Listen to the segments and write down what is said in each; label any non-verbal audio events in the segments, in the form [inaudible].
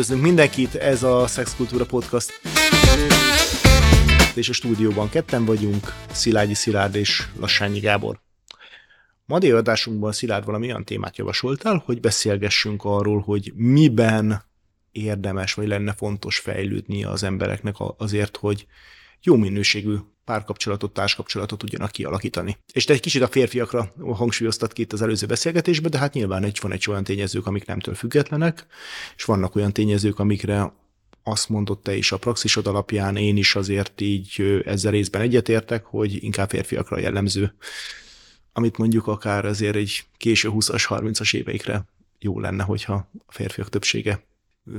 Üdvözlünk mindenkit, ez a Szexkultúra Podcast. És a stúdióban ketten vagyunk, Szilágyi Szilárd és Lassányi Gábor. Ma adásunkban Szilárd valami olyan témát javasoltál, hogy beszélgessünk arról, hogy miben érdemes, vagy lenne fontos fejlődni az embereknek azért, hogy jó minőségű párkapcsolatot, társkapcsolatot tudjanak kialakítani. És te egy kicsit a férfiakra hangsúlyoztat ki itt az előző beszélgetésben, de hát nyilván egy, van egy olyan tényezők, amik nemtől függetlenek, és vannak olyan tényezők, amikre azt mondott te is a praxisod alapján, én is azért így ezzel részben egyetértek, hogy inkább férfiakra jellemző, amit mondjuk akár azért egy késő 20-as, 30-as éveikre jó lenne, hogyha a férfiak többsége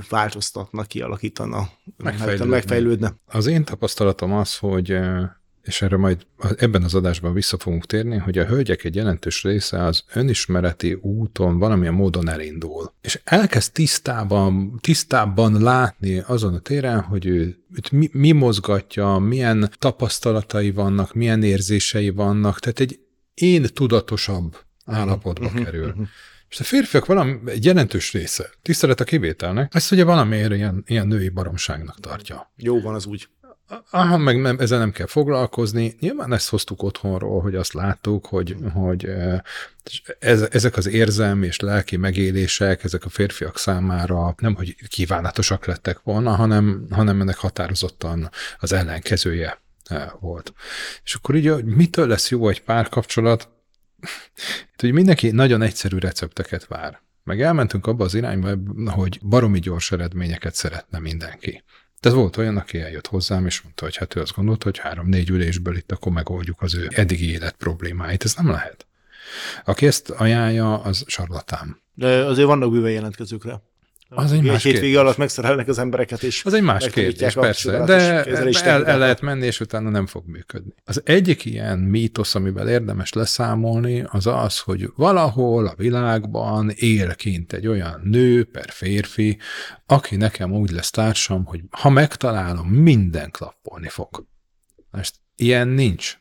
változtatna, kialakítana, megfejlődne. megfejlődne. Az én tapasztalatom az, hogy és erre majd ebben az adásban vissza fogunk térni, hogy a hölgyek egy jelentős része az önismereti úton valamilyen módon elindul. És elkezd tisztában, tisztában látni azon a téren, hogy ő, őt mi, mi mozgatja, milyen tapasztalatai vannak, milyen érzései vannak, tehát egy én tudatosabb állapotba uh-huh, kerül. Uh-huh. És a férfiak valami, egy jelentős része, tisztelet a kivételnek, ezt ugye valamiért ilyen, ilyen női baromságnak tartja. Jó van az úgy. Aha, meg nem, ezzel nem kell foglalkozni. Nyilván ezt hoztuk otthonról, hogy azt láttuk, hogy, hogy ez, ezek az érzelmi és lelki megélések, ezek a férfiak számára nem, hogy kívánatosak lettek volna, hanem, hanem ennek határozottan az ellenkezője volt. És akkor így, mitől lesz jó egy párkapcsolat? hogy mindenki nagyon egyszerű recepteket vár. Meg elmentünk abba az irányba, hogy baromi gyors eredményeket szeretne mindenki. De volt olyan, aki eljött hozzám, és mondta, hogy hát ő azt gondolta, hogy három-négy ülésből itt akkor megoldjuk az ő eddigi élet problémáit. Ez nem lehet. Aki ezt ajánlja, az sarlatán. De azért vannak bőven jelentkezőkre. Az egy más hétvége alatt megszerelnek az embereket, és Az egy más kérdés, persze, de el, el lehet menni, és utána nem fog működni. Az egyik ilyen mítosz, amivel érdemes leszámolni, az az, hogy valahol a világban él kint egy olyan nő per férfi, aki nekem úgy lesz társam, hogy ha megtalálom, minden klappolni fog. Most ilyen nincs.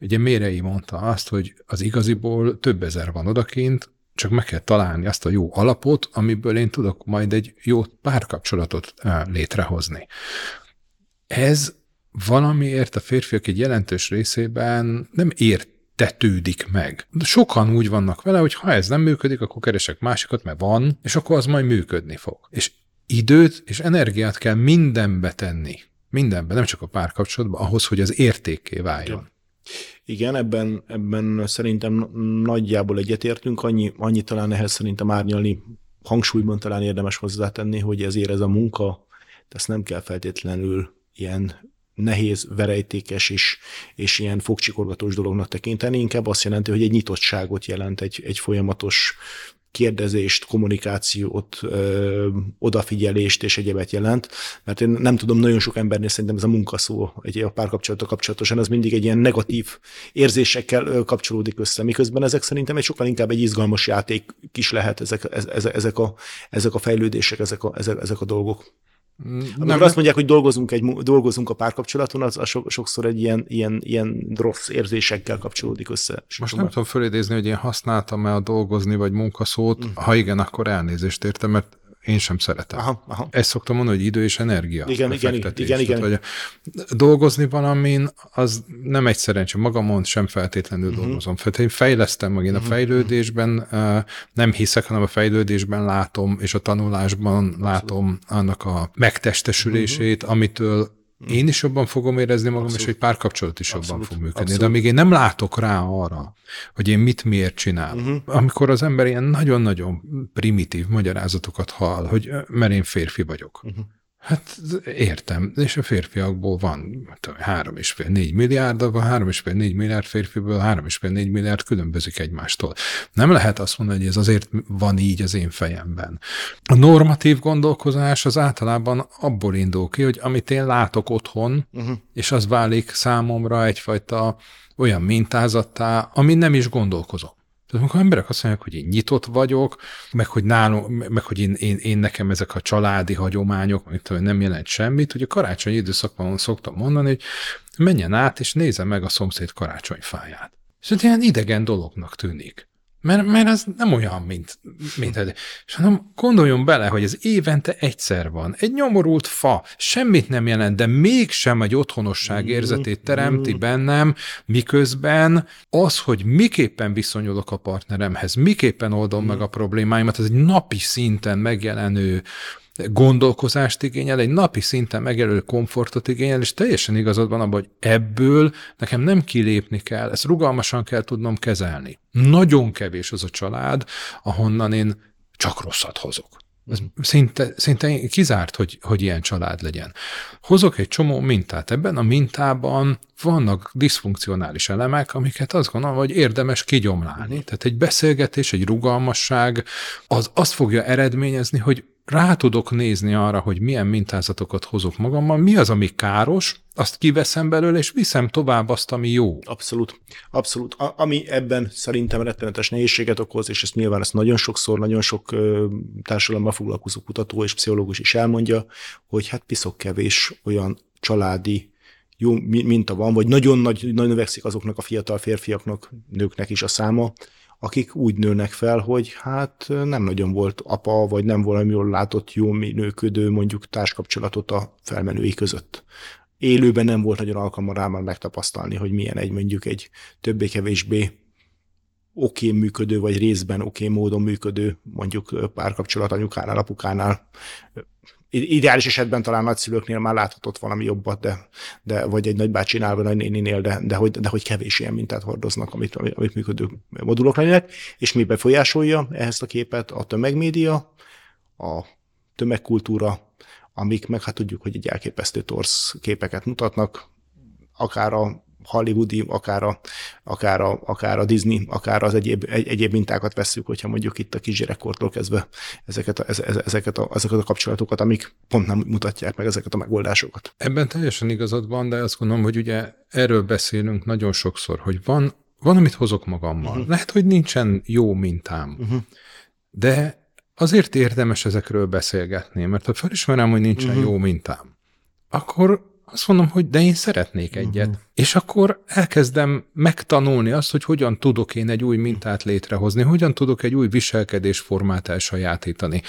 Ugye Mérei mondta azt, hogy az igaziból több ezer van odakint, csak meg kell találni azt a jó alapot, amiből én tudok majd egy jó párkapcsolatot létrehozni. Ez valamiért a férfiak egy jelentős részében nem ért tetődik meg. Sokan úgy vannak vele, hogy ha ez nem működik, akkor keresek másikat, mert van, és akkor az majd működni fog. És időt és energiát kell mindenbe tenni. Mindenbe, nem csak a párkapcsolatban, ahhoz, hogy az értékké váljon. Igen, ebben, ebben szerintem nagyjából egyetértünk, annyi, annyi talán ehhez szerintem árnyalni, hangsúlyban talán érdemes hozzátenni, hogy ezért ez a munka, ezt nem kell feltétlenül ilyen nehéz, verejtékes és, és ilyen fogcsikorgatós dolognak tekinteni, inkább azt jelenti, hogy egy nyitottságot jelent, egy, egy folyamatos kérdezést, kommunikációt, ö, odafigyelést és egyebet jelent, mert én nem tudom, nagyon sok embernél szerintem ez a munkaszó egy a párkapcsolata kapcsolatosan, az mindig egy ilyen negatív érzésekkel kapcsolódik össze, miközben ezek szerintem egy sokkal inkább egy izgalmas játék is lehet ezek, ezek, ezek, a, ezek a fejlődések, ezek a, ezek, ezek a dolgok. Amikor nem, azt mondják, hogy dolgozunk, egy, dolgozunk a párkapcsolaton, az, az sokszor egy ilyen, ilyen, ilyen rossz érzésekkel kapcsolódik össze. Most nem tudom fölidézni, hogy én használtam-e a dolgozni vagy munkaszót. Mm. Ha igen, akkor elnézést értem, mert én sem szeretem. Aha, aha. Ezt szoktam mondani, hogy idő és energia. Igen, igen, igen, igen. Tehát, dolgozni valamin, az nem egy szerencsé. Magamon sem feltétlenül uh-huh. dolgozom. Én fejlesztem meg, én uh-huh. a mhm, fejlődésben nem hiszek, hanem a fejlődésben látom, és a tanulásban látom annak a megtestesülését, uh-huh. amitől én is jobban fogom érezni magam, Abszolút. és egy párkapcsolat is Abszolút. jobban fog működni. Abszolút. De amíg én nem látok rá arra, hogy én mit miért csinálok, uh-huh. amikor az ember ilyen nagyon-nagyon primitív magyarázatokat hall, hogy mert én férfi vagyok. Uh-huh. Hát értem, és a férfiakból van három és fél, négy milliárd, a három és fél, négy milliárd férfiből három és fél, négy milliárd különbözik egymástól. Nem lehet azt mondani, hogy ez azért van így az én fejemben. A normatív gondolkozás az általában abból indul ki, hogy amit én látok otthon, uh-huh. és az válik számomra egyfajta olyan mintázattá, amin nem is gondolkozom. Tehát amikor emberek azt mondják, hogy én nyitott vagyok, meg hogy, nálunk, meg hogy én, én, én, nekem ezek a családi hagyományok, amit nem jelent semmit, a karácsonyi időszakban szoktam mondani, hogy menjen át, és nézze meg a szomszéd karácsonyfáját. És ez ilyen idegen dolognak tűnik. Mert, mert az nem olyan, mint, mint ez. És hanem gondoljon bele, hogy ez évente egyszer van. Egy nyomorult fa, semmit nem jelent, de mégsem egy otthonosság mm-hmm. érzetét teremti mm-hmm. bennem, miközben az, hogy miképpen viszonyulok a partneremhez, miképpen oldom meg a problémáimat, ez egy napi szinten megjelenő gondolkozást igényel, egy napi szinten megjelölő komfortot igényel, és teljesen igazad van abban, hogy ebből nekem nem kilépni kell, ezt rugalmasan kell tudnom kezelni. Nagyon kevés az a család, ahonnan én csak rosszat hozok. Ez szinte, szinte kizárt, hogy, hogy ilyen család legyen. Hozok egy csomó mintát. Ebben a mintában vannak diszfunkcionális elemek, amiket azt gondolom, hogy érdemes kigyomlálni. Tehát egy beszélgetés, egy rugalmasság, az azt fogja eredményezni, hogy rá tudok nézni arra, hogy milyen mintázatokat hozok magammal, mi az, ami káros, azt kiveszem belőle, és viszem tovább azt, ami jó. Abszolút. Abszolút. A, ami ebben szerintem rettenetes nehézséget okoz, és ezt nyilván ezt nagyon sokszor, nagyon sok ö, társadalommal foglalkozó kutató és pszichológus is elmondja, hogy hát piszok kevés olyan családi jó minta van, vagy nagyon nagy, nagy növekszik azoknak a fiatal férfiaknak, nőknek is a száma, akik úgy nőnek fel, hogy hát nem nagyon volt apa, vagy nem valami jól látott, jó minőködő mondjuk társkapcsolatot a felmenői között. Élőben nem volt nagyon alkalma rá már megtapasztalni, hogy milyen egy mondjuk egy többé-kevésbé oké működő, vagy részben oké módon működő mondjuk párkapcsolat anyukánál, apukánál, ideális esetben talán nagyszülőknél már láthatott valami jobbat, de, de vagy egy nagybácsinál, vagy nagynéninél, de, de, hogy, de hogy kevés ilyen mintát hordoznak, amit, amit működő modulok lennének, és mi befolyásolja ehhez a képet a tömegmédia, a tömegkultúra, amik meg hát tudjuk, hogy egy elképesztő torsz képeket mutatnak, akár a hollywoodi, akár a, akár a, akár a Disney, akár az egyéb, egy, egyéb mintákat veszük, hogyha mondjuk itt a kisgyerekkortól kezdve ezeket a, ezeket, a, ezeket a kapcsolatokat, amik pont nem mutatják meg ezeket a megoldásokat. Ebben teljesen igazad van, de azt gondolom, hogy ugye erről beszélünk nagyon sokszor, hogy van, van amit hozok magammal. Uh-huh. Lehet, hogy nincsen jó mintám, uh-huh. de azért érdemes ezekről beszélgetni, mert ha felismerem, hogy nincsen uh-huh. jó mintám, akkor azt mondom, hogy de én szeretnék egyet. Uh-huh. És akkor elkezdem megtanulni azt, hogy hogyan tudok én egy új mintát létrehozni, hogyan tudok egy új viselkedésformát elsajátítani.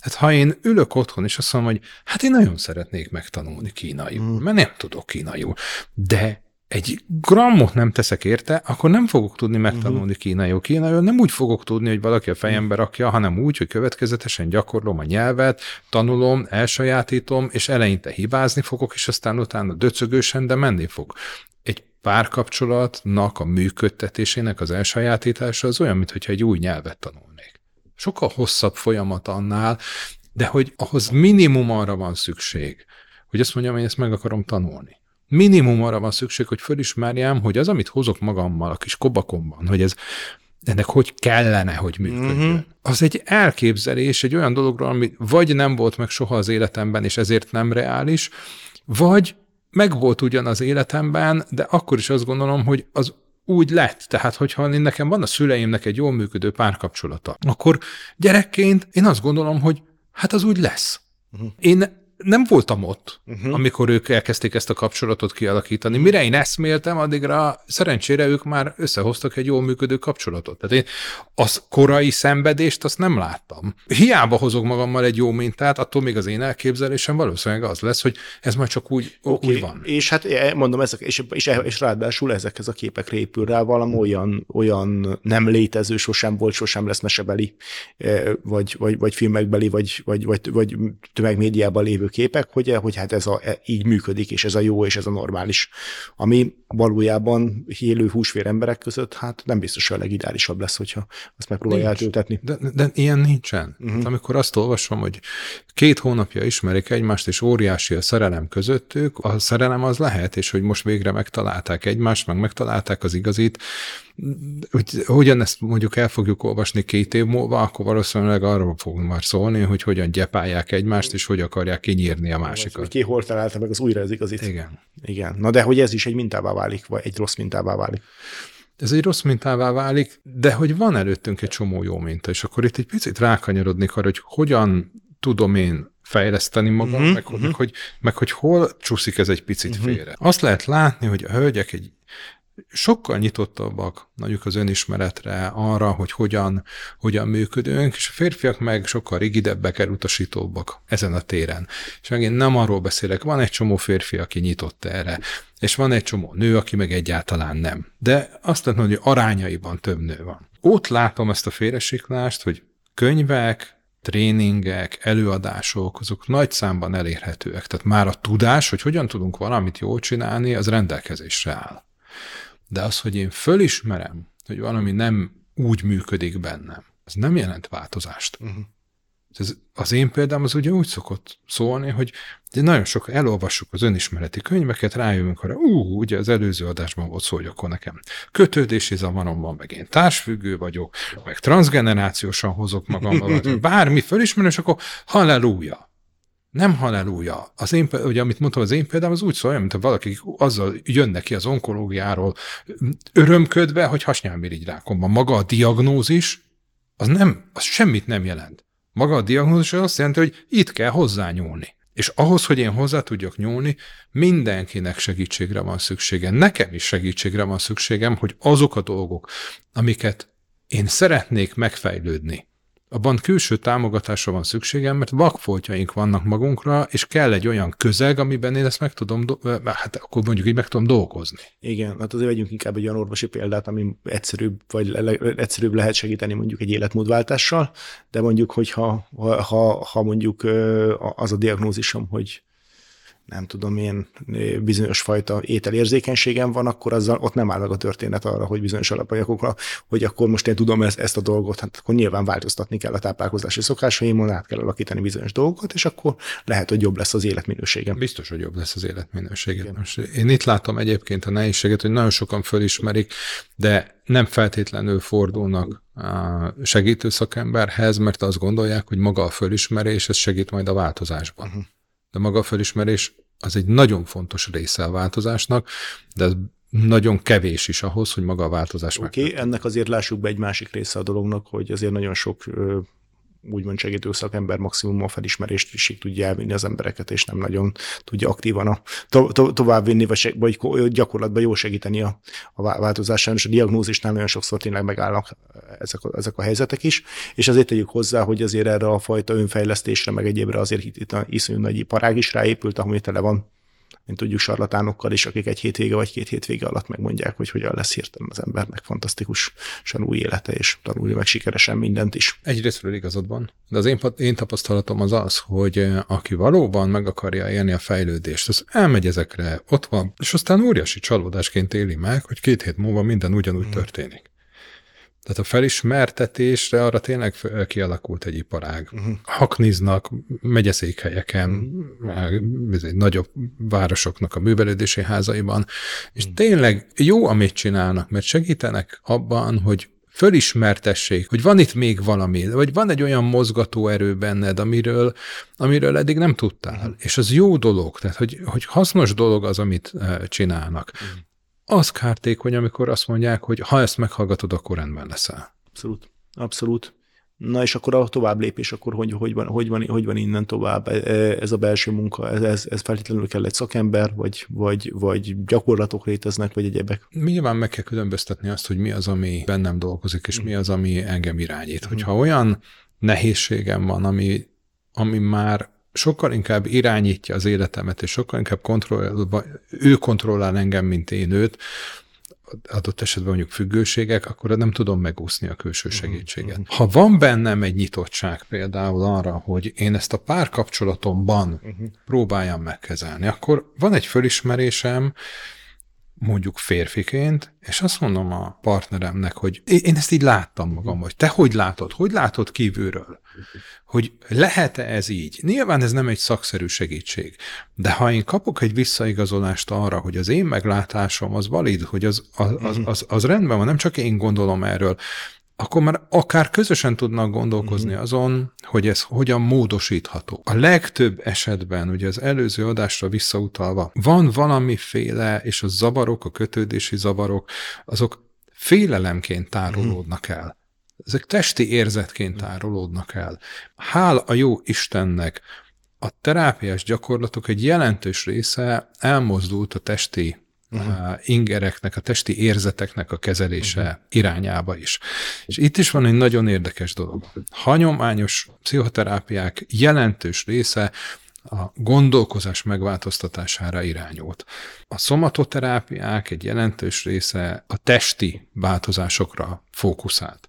Hát ha én ülök otthon, és azt mondom, hogy hát én nagyon szeretnék megtanulni kínaiul, uh-huh. mert nem tudok kínaiul, de egy grammot nem teszek érte, akkor nem fogok tudni megtanulni uh-huh. kínaiul. Kínaiul nem úgy fogok tudni, hogy valaki a fejembe rakja, hanem úgy, hogy következetesen gyakorlom a nyelvet, tanulom, elsajátítom, és eleinte hibázni fogok, és aztán utána döcögősen, de menni fog. Egy párkapcsolatnak a működtetésének az elsajátítása az olyan, mintha egy új nyelvet tanulnék. Sokkal hosszabb folyamat annál, de hogy ahhoz minimum arra van szükség, hogy azt mondjam, hogy ezt meg akarom tanulni minimum arra van szükség, hogy fölismerjem, hogy az, amit hozok magammal a kis kobakomban, hogy ez ennek hogy kellene, hogy működjön. Uh-huh. Az egy elképzelés egy olyan dologról, ami vagy nem volt meg soha az életemben, és ezért nem reális, vagy meg volt ugyan az életemben, de akkor is azt gondolom, hogy az úgy lett. Tehát, hogyha nekem van a szüleimnek egy jól működő párkapcsolata, akkor gyerekként én azt gondolom, hogy hát az úgy lesz. Uh-huh. Én nem voltam ott, uh-huh. amikor ők elkezdték ezt a kapcsolatot kialakítani. Mire én eszméltem, addigra szerencsére ők már összehoztak egy jól működő kapcsolatot. Tehát én az korai szenvedést azt nem láttam. Hiába hozok magammal egy jó mintát, attól még az én elképzelésem valószínűleg az lesz, hogy ez már csak úgy, okay. úgy van. És hát eh, mondom, ezek, és, és, és ráadásul ezekhez a képekre épül rá valami olyan, olyan nem létező, sosem volt, sosem lesz mesebeli, eh, vagy, vagy, vagy filmekbeli, vagy, vagy, vagy, vagy tömegmédiában lévő képek, hogy, hogy hát ez a, e, így működik, és ez a jó, és ez a normális. Ami valójában élő húsvér emberek között, hát nem biztos, hogy a legideálisabb lesz, hogyha azt megpróbálja Nincs. átültetni. De, de ilyen nincsen. Uh-huh. Amikor azt olvasom, hogy két hónapja ismerik egymást, és óriási a szerelem közöttük, a szerelem az lehet, és hogy most végre megtalálták egymást, meg megtalálták az igazit, hogy hogyan ezt mondjuk el fogjuk olvasni két év múlva, akkor valószínűleg arról fogunk már szólni, hogy hogyan gyepálják egymást, és hogy akarják kinyírni a másikat. Ki hol találta meg az újra az igazit. Igen. Igen. Na de hogy ez is egy mintává válik, vagy egy rossz mintává válik. Ez egy rossz mintává válik, de hogy van előttünk egy csomó jó minta, és akkor itt egy picit rákanyarodnék arra, hogy hogyan tudom én fejleszteni magam, uh-huh, meg, uh-huh. meg, hogy, meg hogy hol csúszik ez egy picit uh-huh. félre. Azt lehet látni, hogy a hölgyek egy sokkal nyitottabbak mondjuk az önismeretre, arra, hogy hogyan, hogyan működünk, és a férfiak meg sokkal rigidebbek, elutasítóbbak ezen a téren. És megint nem arról beszélek, van egy csomó férfi, aki nyitott erre, és van egy csomó nő, aki meg egyáltalán nem. De azt mondom, hogy arányaiban több nő van. Ott látom ezt a félresiklást, hogy könyvek, tréningek, előadások, azok nagy számban elérhetőek. Tehát már a tudás, hogy hogyan tudunk valamit jól csinálni, az rendelkezésre áll. De az, hogy én fölismerem, hogy valami nem úgy működik bennem, ez nem jelent változást. Uh-huh. Ez, az én példám az ugye úgy szokott szólni, hogy nagyon sok elolvassuk az önismereti könyveket, rájövünk arra, ú, ugye az előző adásban volt szó, hogy akkor nekem kötődési zavarom van, meg én társfüggő vagyok, meg transgenerációsan hozok magammal, [laughs] bármi fölismerő, és akkor halleluja. Nem halleluja. Az én, ugye, amit mondtam, az én példám az úgy szól, mint valaki azzal jönne ki az onkológiáról örömködve, hogy hasnyálmirigyrákom van. Maga a diagnózis, az nem, az semmit nem jelent. Maga a diagnózis azt jelenti, hogy itt kell hozzányúlni. És ahhoz, hogy én hozzá tudjak nyúlni, mindenkinek segítségre van szüksége. Nekem is segítségre van szükségem, hogy azok a dolgok, amiket én szeretnék megfejlődni, abban külső támogatásra van szükségem, mert vakfoltjaink vannak magunkra, és kell egy olyan közeg, amiben én ezt meg tudom, hát akkor mondjuk így meg tudom dolgozni. Igen, hát azért vegyünk inkább egy olyan orvosi példát, ami egyszerűbb, vagy egyszerűbb lehet segíteni mondjuk egy életmódváltással, de mondjuk, hogyha ha, ha mondjuk az a diagnózisom, hogy nem tudom, én bizonyos fajta ételérzékenységem van, akkor azzal ott nem áll meg a történet arra, hogy bizonyos alapanyagokra, hogy akkor most én tudom ezt, ezt a dolgot, hát akkor nyilván változtatni kell a táplálkozási szokásaimon, át kell alakítani bizonyos dolgokat, és akkor lehet, hogy jobb lesz az életminőségem. Biztos, hogy jobb lesz az életminőségem. Most én itt látom egyébként a nehézséget, hogy nagyon sokan fölismerik, de nem feltétlenül fordulnak segítő szakemberhez, mert azt gondolják, hogy maga a fölismerés, ez segít majd a változásban. Uh-huh de maga a felismerés az egy nagyon fontos része a változásnak, de ez nagyon kevés is ahhoz, hogy maga a változás Oké, okay, ennek azért lássuk be egy másik része a dolognak, hogy azért nagyon sok úgymond segítő szakember maximum a felismerést is tudja elvinni az embereket, és nem nagyon tudja aktívan a, to, to, továbbvinni, vagy, vagy gyakorlatban jól segíteni a, a változásán, és a diagnózisnál nagyon sokszor tényleg megállnak ezek a, ezek a helyzetek is, és azért tegyük hozzá, hogy azért erre a fajta önfejlesztésre, meg egyébre azért itt a iszonyú nagy iparág is ráépült, ami tele van mint tudjuk, sarlatánokkal is, akik egy hétvége vagy két hétvége alatt megmondják, hogy hogyan lesz hirtelen az embernek fantasztikusan új élete, és tanulni meg sikeresen mindent is. Egyrésztről igazad van, de az én, én tapasztalatom az az, hogy eh, aki valóban meg akarja élni a fejlődést, az elmegy ezekre, ott van, és aztán óriási csalódásként éli meg, hogy két hét múlva minden ugyanúgy hmm. történik. Tehát a felismertetésre arra tényleg kialakult egy iparág. Uh-huh. Hakniznak megyeszékhelyeken, uh-huh. nagyobb városoknak a művelődési házaiban, és uh-huh. tényleg jó, amit csinálnak, mert segítenek abban, hogy fölismertessék, hogy van itt még valami, vagy van egy olyan mozgató erő benned, amiről, amiről eddig nem tudtál. Uh-huh. És az jó dolog, tehát hogy, hogy hasznos dolog az, amit csinálnak. Uh-huh az kártékony, amikor azt mondják, hogy ha ezt meghallgatod, akkor rendben leszel. Abszolút. Abszolút. Na és akkor a tovább lépés, akkor hogy, hogy, van, hogy, van, hogy van innen tovább e, e, ez a belső munka, ez, ez, ez feltétlenül kell egy szakember, vagy, vagy, vagy gyakorlatok léteznek, vagy egyebek? Nyilván meg kell különböztetni azt, hogy mi az, ami bennem dolgozik, és mi az, ami engem irányít. Hogyha olyan nehézségem van, ami, ami már sokkal inkább irányítja az életemet, és sokkal inkább kontroll, ő kontrollál engem, mint én őt, adott esetben mondjuk függőségek, akkor nem tudom megúszni a külső mhm, segítséget. Uh-huh. Ha van bennem egy nyitottság például arra, hogy én ezt a párkapcsolatomban uh-huh. próbáljam megkezelni, akkor van egy fölismerésem, mondjuk férfiként, és azt mondom a partneremnek, hogy én ezt így láttam magam, hogy te hogy látod, hogy látod kívülről, hogy lehet-e ez így? Nyilván ez nem egy szakszerű segítség, de ha én kapok egy visszaigazolást arra, hogy az én meglátásom az valid, hogy az, az, az, az, az rendben van, nem csak én gondolom erről, akkor már akár közösen tudnak gondolkozni mm-hmm. azon, hogy ez hogyan módosítható. A legtöbb esetben, ugye az előző adásra visszautalva, van valamiféle, és a zavarok, a kötődési zavarok, azok félelemként tárolódnak el. Ezek testi érzetként tárolódnak el. Hál a jó Istennek, a terápiás gyakorlatok egy jelentős része elmozdult a testi uh-huh. ingereknek, a testi érzeteknek a kezelése uh-huh. irányába is. És itt is van egy nagyon érdekes dolog. Hagyományos pszichoterápiák jelentős része a gondolkozás megváltoztatására irányult. A szomatoterápiák egy jelentős része a testi változásokra fókuszált.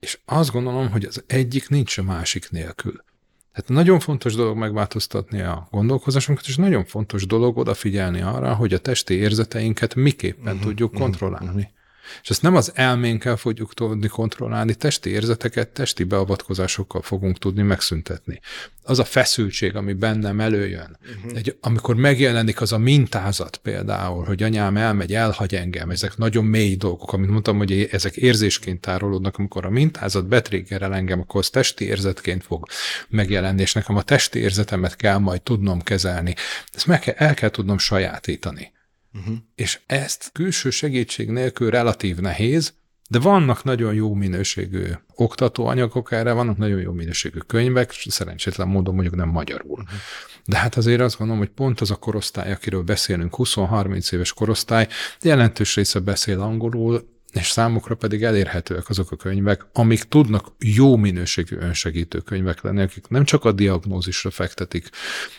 És azt gondolom, hogy az egyik nincs a másik nélkül. Tehát nagyon fontos dolog megváltoztatni a gondolkozásunkat, és nagyon fontos dolog odafigyelni arra, hogy a testi érzeteinket miképpen uh-huh, tudjuk uh-huh, kontrollálni. Uh-huh. És ezt nem az elménkkel fogjuk tudni kontrollálni, testi érzeteket, testi beavatkozásokkal fogunk tudni megszüntetni. Az a feszültség, ami bennem előjön, uh-huh. egy, amikor megjelenik az a mintázat például, hogy anyám elmegy, elhagy engem, ezek nagyon mély dolgok, amit mondtam, hogy ezek érzésként tárolódnak, amikor a mintázat betriggerel engem, akkor az testi érzetként fog megjelenni, és nekem a testi érzetemet kell majd tudnom kezelni. Ezt meg kell, el kell tudnom sajátítani. Uh-huh. És ezt külső segítség nélkül relatív nehéz, de vannak nagyon jó minőségű oktatóanyagok erre, vannak nagyon jó minőségű könyvek, szerencsétlen módon mondjuk nem magyarul. Uh-huh. De hát azért azt gondolom, hogy pont az a korosztály, akiről beszélünk, 20-30 éves korosztály, jelentős része beszél angolul, és számukra pedig elérhetőek azok a könyvek, amik tudnak jó minőségű önsegítő könyvek lenni, akik nem csak a diagnózisra fektetik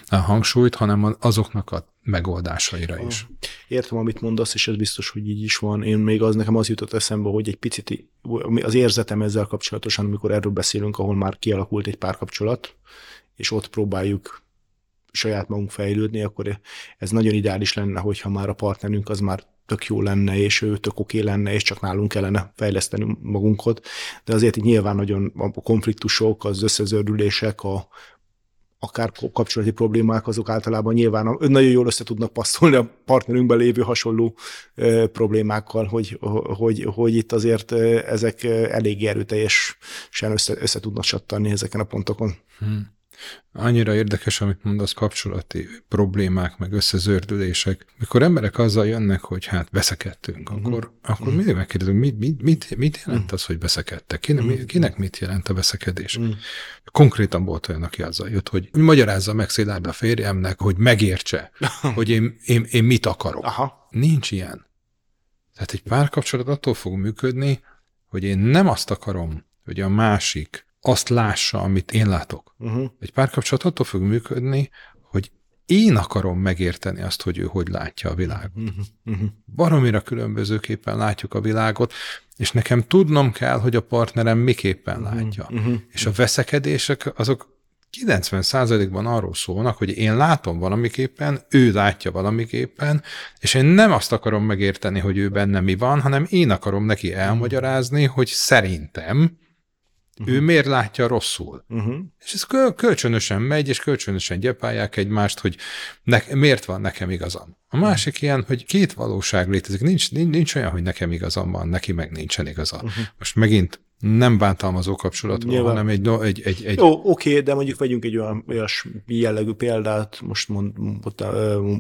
a hangsúlyt, hanem azoknak a megoldásaira is. Értem, amit mondasz, és ez biztos, hogy így is van. Én még az nekem az jutott eszembe, hogy egy picit az érzetem ezzel kapcsolatosan, amikor erről beszélünk, ahol már kialakult egy párkapcsolat, és ott próbáljuk saját magunk fejlődni, akkor ez nagyon ideális lenne, hogyha már a partnerünk az már tök jó lenne, és ő tök oké lenne, és csak nálunk kellene fejleszteni magunkat. De azért így nyilván nagyon a konfliktusok, az összezördülések, a, akár kapcsolati problémák, azok általában nyilván nagyon jól össze tudnak passzolni a partnerünkben lévő hasonló problémákkal, hogy, hogy, hogy itt azért ezek elég erőteljesen össze, össze tudnak sattani ezeken a pontokon. Hmm. Annyira érdekes, amit mondasz, kapcsolati problémák, meg összezördülések. Mikor emberek azzal jönnek, hogy hát veszekedtünk, uh-huh. akkor, akkor uh-huh. mindig megkérdezünk, mit, mit, mit, mit jelent uh-huh. az, hogy veszekedtek? Kinek, uh-huh. kinek mit jelent a veszekedés? Uh-huh. Konkrétan volt olyan, aki azzal jött, hogy magyarázza meg Szilárd a férjemnek, hogy megértse, [laughs] hogy én, én, én mit akarok. Aha. Nincs ilyen. Tehát egy párkapcsolat attól fog működni, hogy én nem azt akarom, hogy a másik azt lássa, amit én látok. Uh-huh. Egy párkapcsolat attól fog működni, hogy én akarom megérteni azt, hogy ő hogy látja a világot. Uh-huh. Uh-huh. Baromira különbözőképpen látjuk a világot, és nekem tudnom kell, hogy a partnerem miképpen uh-huh. látja. Uh-huh. És a veszekedések azok 90%-ban arról szólnak, hogy én látom valamiképpen, ő látja valamiképpen, és én nem azt akarom megérteni, hogy ő benne mi van, hanem én akarom neki elmagyarázni, hogy szerintem Uh-huh. Ő miért látja rosszul? Uh-huh. És ez kölcsönösen megy, és kölcsönösen gyepálják egymást, hogy ne, miért van nekem igazam. A másik uh-huh. ilyen, hogy két valóság létezik. Nincs, nincs, nincs olyan, hogy nekem igazam van, neki meg nincsen igaza. Uh-huh. Most megint nem bántalmazó kapcsolatról, Nyilván. hanem egy, egy, egy, egy... Jó, oké, de mondjuk vegyünk egy olyan olyas jellegű példát, most mond,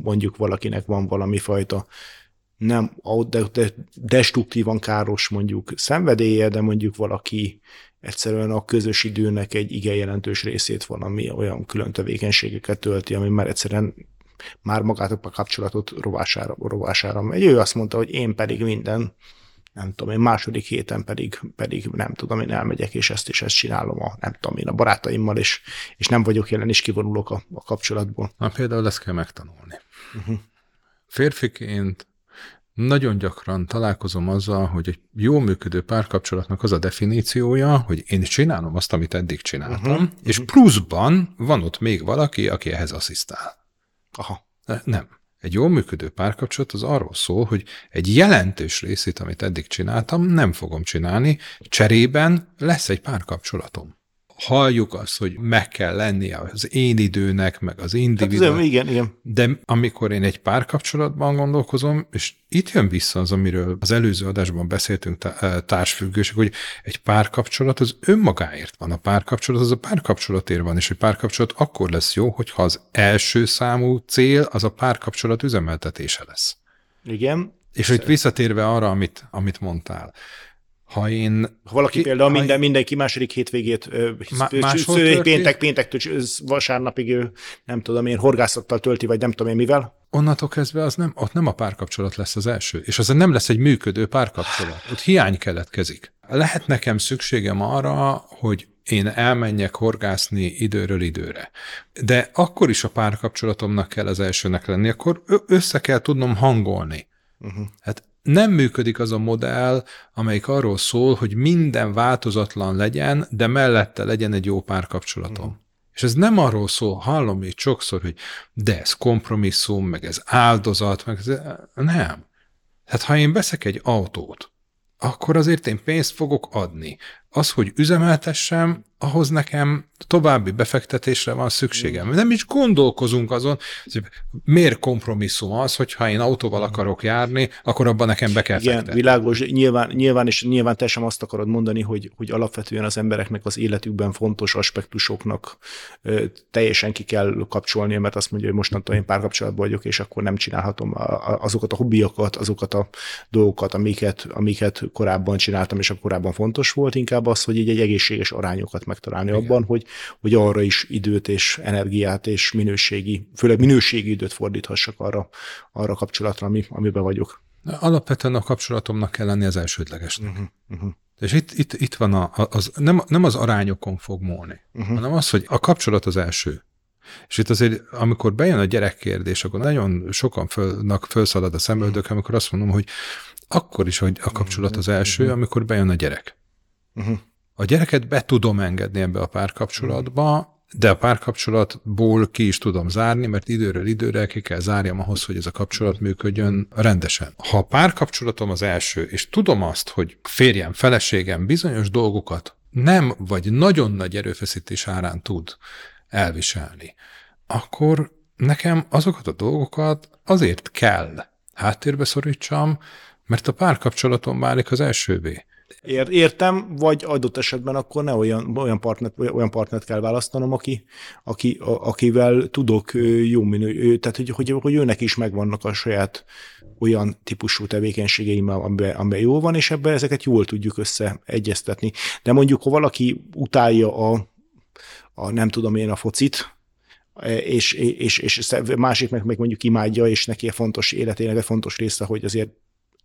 mondjuk valakinek van valami fajta nem de, de destruktívan káros mondjuk szenvedélye, de mondjuk valaki egyszerűen a közös időnek egy igen jelentős részét van, ami olyan külön tevékenységeket tölti, ami már egyszerűen már magát a kapcsolatot rovására, rovására megy. Ő azt mondta, hogy én pedig minden, nem tudom, én második héten pedig, pedig nem tudom, én elmegyek, és ezt is ezt csinálom a, nem tudom én, a barátaimmal, és, és nem vagyok jelen, és kivonulok a, a kapcsolatból. Na például ezt kell megtanulni. Uh-huh. Férfiként nagyon gyakran találkozom azzal, hogy egy jó működő párkapcsolatnak az a definíciója, hogy én csinálom azt, amit eddig csináltam, uh-huh, és pluszban van ott még valaki, aki ehhez asszisztál. Aha. Nem. Egy jól működő párkapcsolat az arról szól, hogy egy jelentős részét, amit eddig csináltam, nem fogom csinálni, cserében lesz egy párkapcsolatom halljuk azt, hogy meg kell lennie az én időnek, meg az individuál. Hát, igen, igen. De amikor én egy párkapcsolatban gondolkozom, és itt jön vissza az, amiről az előző adásban beszéltünk eh, társfüggőség, hogy egy párkapcsolat az önmagáért van. A párkapcsolat az a párkapcsolatért van, és egy párkapcsolat akkor lesz jó, hogyha az első számú cél az a párkapcsolat üzemeltetése lesz. Igen. És itt visszatérve arra, amit, amit mondtál, ha én... Ha valaki ki, például ha minden, mindenki második hétvégét sző, péntek, péntektől vasárnapig, nem tudom én, horgászattal tölti, vagy nem tudom én mivel. Onnantól kezdve az nem, ott nem a párkapcsolat lesz az első, és az nem lesz egy működő párkapcsolat. Ott hiány keletkezik. Lehet nekem szükségem arra, hogy én elmenjek horgászni időről időre. De akkor is a párkapcsolatomnak kell az elsőnek lenni, akkor össze kell tudnom hangolni. Uh-huh. Hát nem működik az a modell, amelyik arról szól, hogy minden változatlan legyen, de mellette legyen egy jó párkapcsolatom. Uh-huh. És ez nem arról szól, hallom itt sokszor, hogy de ez kompromisszum, meg ez áldozat, meg ez... Nem. Hát ha én veszek egy autót, akkor azért én pénzt fogok adni. Az, hogy üzemeltessem, ahhoz nekem további befektetésre van szükségem. Nem is gondolkozunk azon, hogy miért kompromisszum az, hogyha én autóval akarok járni, akkor abban nekem be kell Igen, fektetni. világos, nyilván, nyilván, és nyilván te sem azt akarod mondani, hogy, hogy alapvetően az embereknek az életükben fontos aspektusoknak ö, teljesen ki kell kapcsolni, mert azt mondja, hogy mostantól én párkapcsolatban vagyok, és akkor nem csinálhatom azokat a hobbiakat, azokat a dolgokat, amiket, amiket korábban csináltam, és akkor korábban fontos volt, inkább az, hogy így egy egészséges arányokat megtalálni Igen. abban, hogy, hogy arra is időt és energiát és minőségi, főleg minőségi időt fordíthassak arra, arra kapcsolatra, ami, amiben vagyok. Alapvetően a kapcsolatomnak kell lenni az elsődlegesnek. Uh-huh, uh-huh. És itt, itt, itt van a, az, nem, nem az arányokon fog múlni, uh-huh. hanem az, hogy a kapcsolat az első. És itt azért, amikor bejön a gyerekkérdés, akkor nagyon sokan fölnak fölszalad a szemöldök, amikor azt mondom, hogy akkor is, hogy a kapcsolat az első, amikor bejön a gyerek. Uh-huh a gyereket be tudom engedni ebbe a párkapcsolatba, de a párkapcsolatból ki is tudom zárni, mert időről időre ki kell zárjam ahhoz, hogy ez a kapcsolat működjön rendesen. Ha a párkapcsolatom az első, és tudom azt, hogy férjem, feleségem bizonyos dolgokat nem vagy nagyon nagy erőfeszítés árán tud elviselni, akkor nekem azokat a dolgokat azért kell háttérbe szorítsam, mert a párkapcsolatom válik az elsővé. Ér, értem, vagy adott esetben akkor ne olyan, olyan, partnert, olyan partnert kell választanom, aki, aki, a, akivel tudok jó minő, tehát hogy, hogy, hogy őnek is megvannak a saját olyan típusú tevékenységeim, amiben, amiben jó van, és ebben ezeket jól tudjuk összeegyeztetni. De mondjuk, ha valaki utálja a, a nem tudom én a focit, és, és, és másik meg, meg mondjuk imádja, és neki a fontos életének a fontos része, hogy azért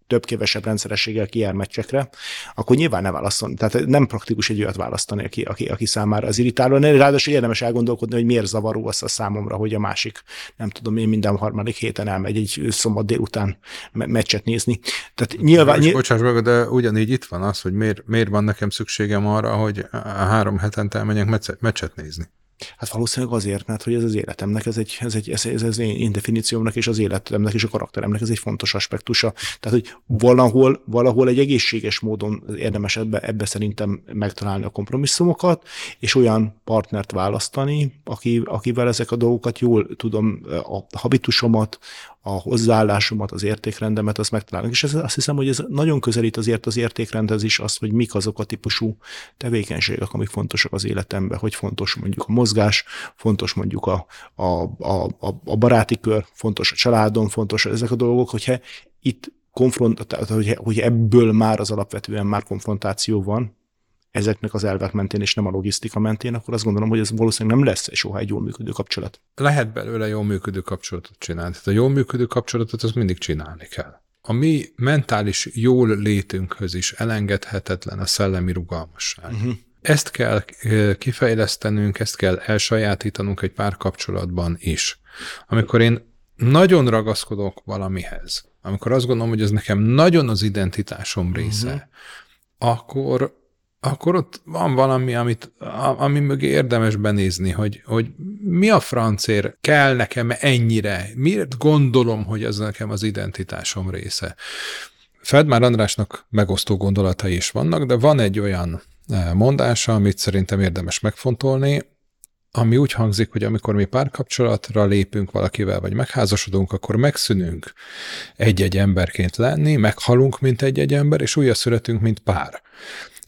több-kevesebb rendszerességgel kijár meccsekre, akkor nyilván ne válaszol. Tehát nem praktikus egy olyat választani, aki, aki, aki számára az irritáló. Ráadásul érdemes elgondolkodni, hogy miért zavaró az a számomra, hogy a másik, nem tudom, én minden harmadik héten elmegy egy szombat délután meccset nézni. Tehát nyilván... Nyilv... Bocsáss meg, de ugyanígy itt van az, hogy miért, miért van nekem szükségem arra, hogy három hetente elmenjek meccset nézni. Hát valószínűleg azért, mert hogy ez az életemnek, ez egy, ez egy ez, ez az én, definíciómnak és az életemnek és a karakteremnek ez egy fontos aspektusa. Tehát, hogy valahol, valahol egy egészséges módon érdemes ebbe, ebbe szerintem megtalálni a kompromisszumokat, és olyan partnert választani, aki, akivel ezek a dolgokat jól tudom, a habitusomat, a hozzáállásomat, az értékrendemet, azt megtalálnak. És ez, azt hiszem, hogy ez nagyon közelít azért az értékrendhez is az, hogy mik azok a típusú tevékenységek, amik fontosak az életemben, hogy fontos mondjuk a mozgás, fontos mondjuk a, a, a, a, baráti kör, fontos a családom, fontos ezek a dolgok, hogyha itt konfront, hogy, hogy ebből már az alapvetően már konfrontáció van, ezeknek az elvek mentén és nem a logisztika mentén, akkor azt gondolom, hogy ez valószínűleg nem lesz soha egy jól működő kapcsolat. Lehet belőle jól működő kapcsolatot csinálni. Tehát a jól működő kapcsolatot az mindig csinálni kell. A mi mentális jól létünkhöz is elengedhetetlen a szellemi rugalmasság. Uh-huh. Ezt kell eh, kifejlesztenünk, ezt kell elsajátítanunk egy párkapcsolatban is. Amikor én nagyon ragaszkodok valamihez, amikor azt gondolom, hogy ez nekem nagyon az identitásom része, uh-huh. akkor akkor ott van valami, amit, ami mögé érdemes benézni, hogy, hogy mi a francér kell nekem ennyire, miért gondolom, hogy ez nekem az identitásom része. Feldmár Andrásnak megosztó gondolatai is vannak, de van egy olyan eh, mondása, amit szerintem érdemes megfontolni, ami úgy hangzik, hogy amikor mi párkapcsolatra lépünk valakivel, vagy megházasodunk, akkor megszűnünk egy-egy emberként lenni, meghalunk, mint egy-egy ember, és újra születünk, mint pár.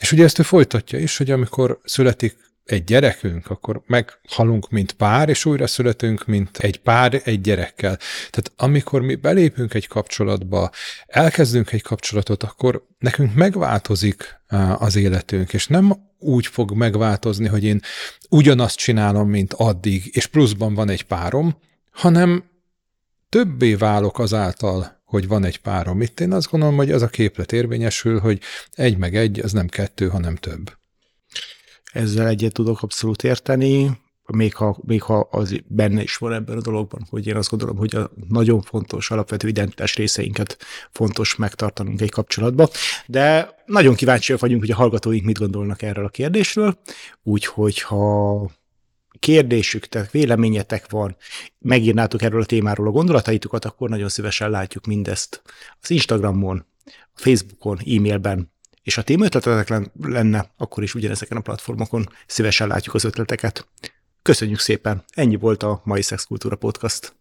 És ugye ezt ő folytatja is, hogy amikor születik egy gyerekünk, akkor meghalunk, mint pár, és újra születünk, mint egy pár egy gyerekkel. Tehát amikor mi belépünk egy kapcsolatba, elkezdünk egy kapcsolatot, akkor nekünk megváltozik az életünk, és nem úgy fog megváltozni, hogy én ugyanazt csinálom, mint addig, és pluszban van egy párom, hanem többé válok azáltal, hogy van egy párom. Itt én azt gondolom, hogy az a képlet érvényesül, hogy egy meg egy, az nem kettő, hanem több. Ezzel egyet tudok abszolút érteni, még ha, még ha az benne is van ebben a dologban, hogy én azt gondolom, hogy a nagyon fontos alapvető identitás részeinket fontos megtartanunk egy kapcsolatba. De nagyon kíváncsiak vagyunk, hogy a hallgatóink mit gondolnak erről a kérdésről, úgyhogy ha kérdésük, tehát véleményetek van, megírnátok erről a témáról a gondolataitokat, akkor nagyon szívesen látjuk mindezt az Instagramon, a Facebookon, e-mailben, és ha témaötletetek lenne, akkor is ugyanezeken a platformokon szívesen látjuk az ötleteket. Köszönjük szépen! Ennyi volt a mai Szexkultúra Podcast.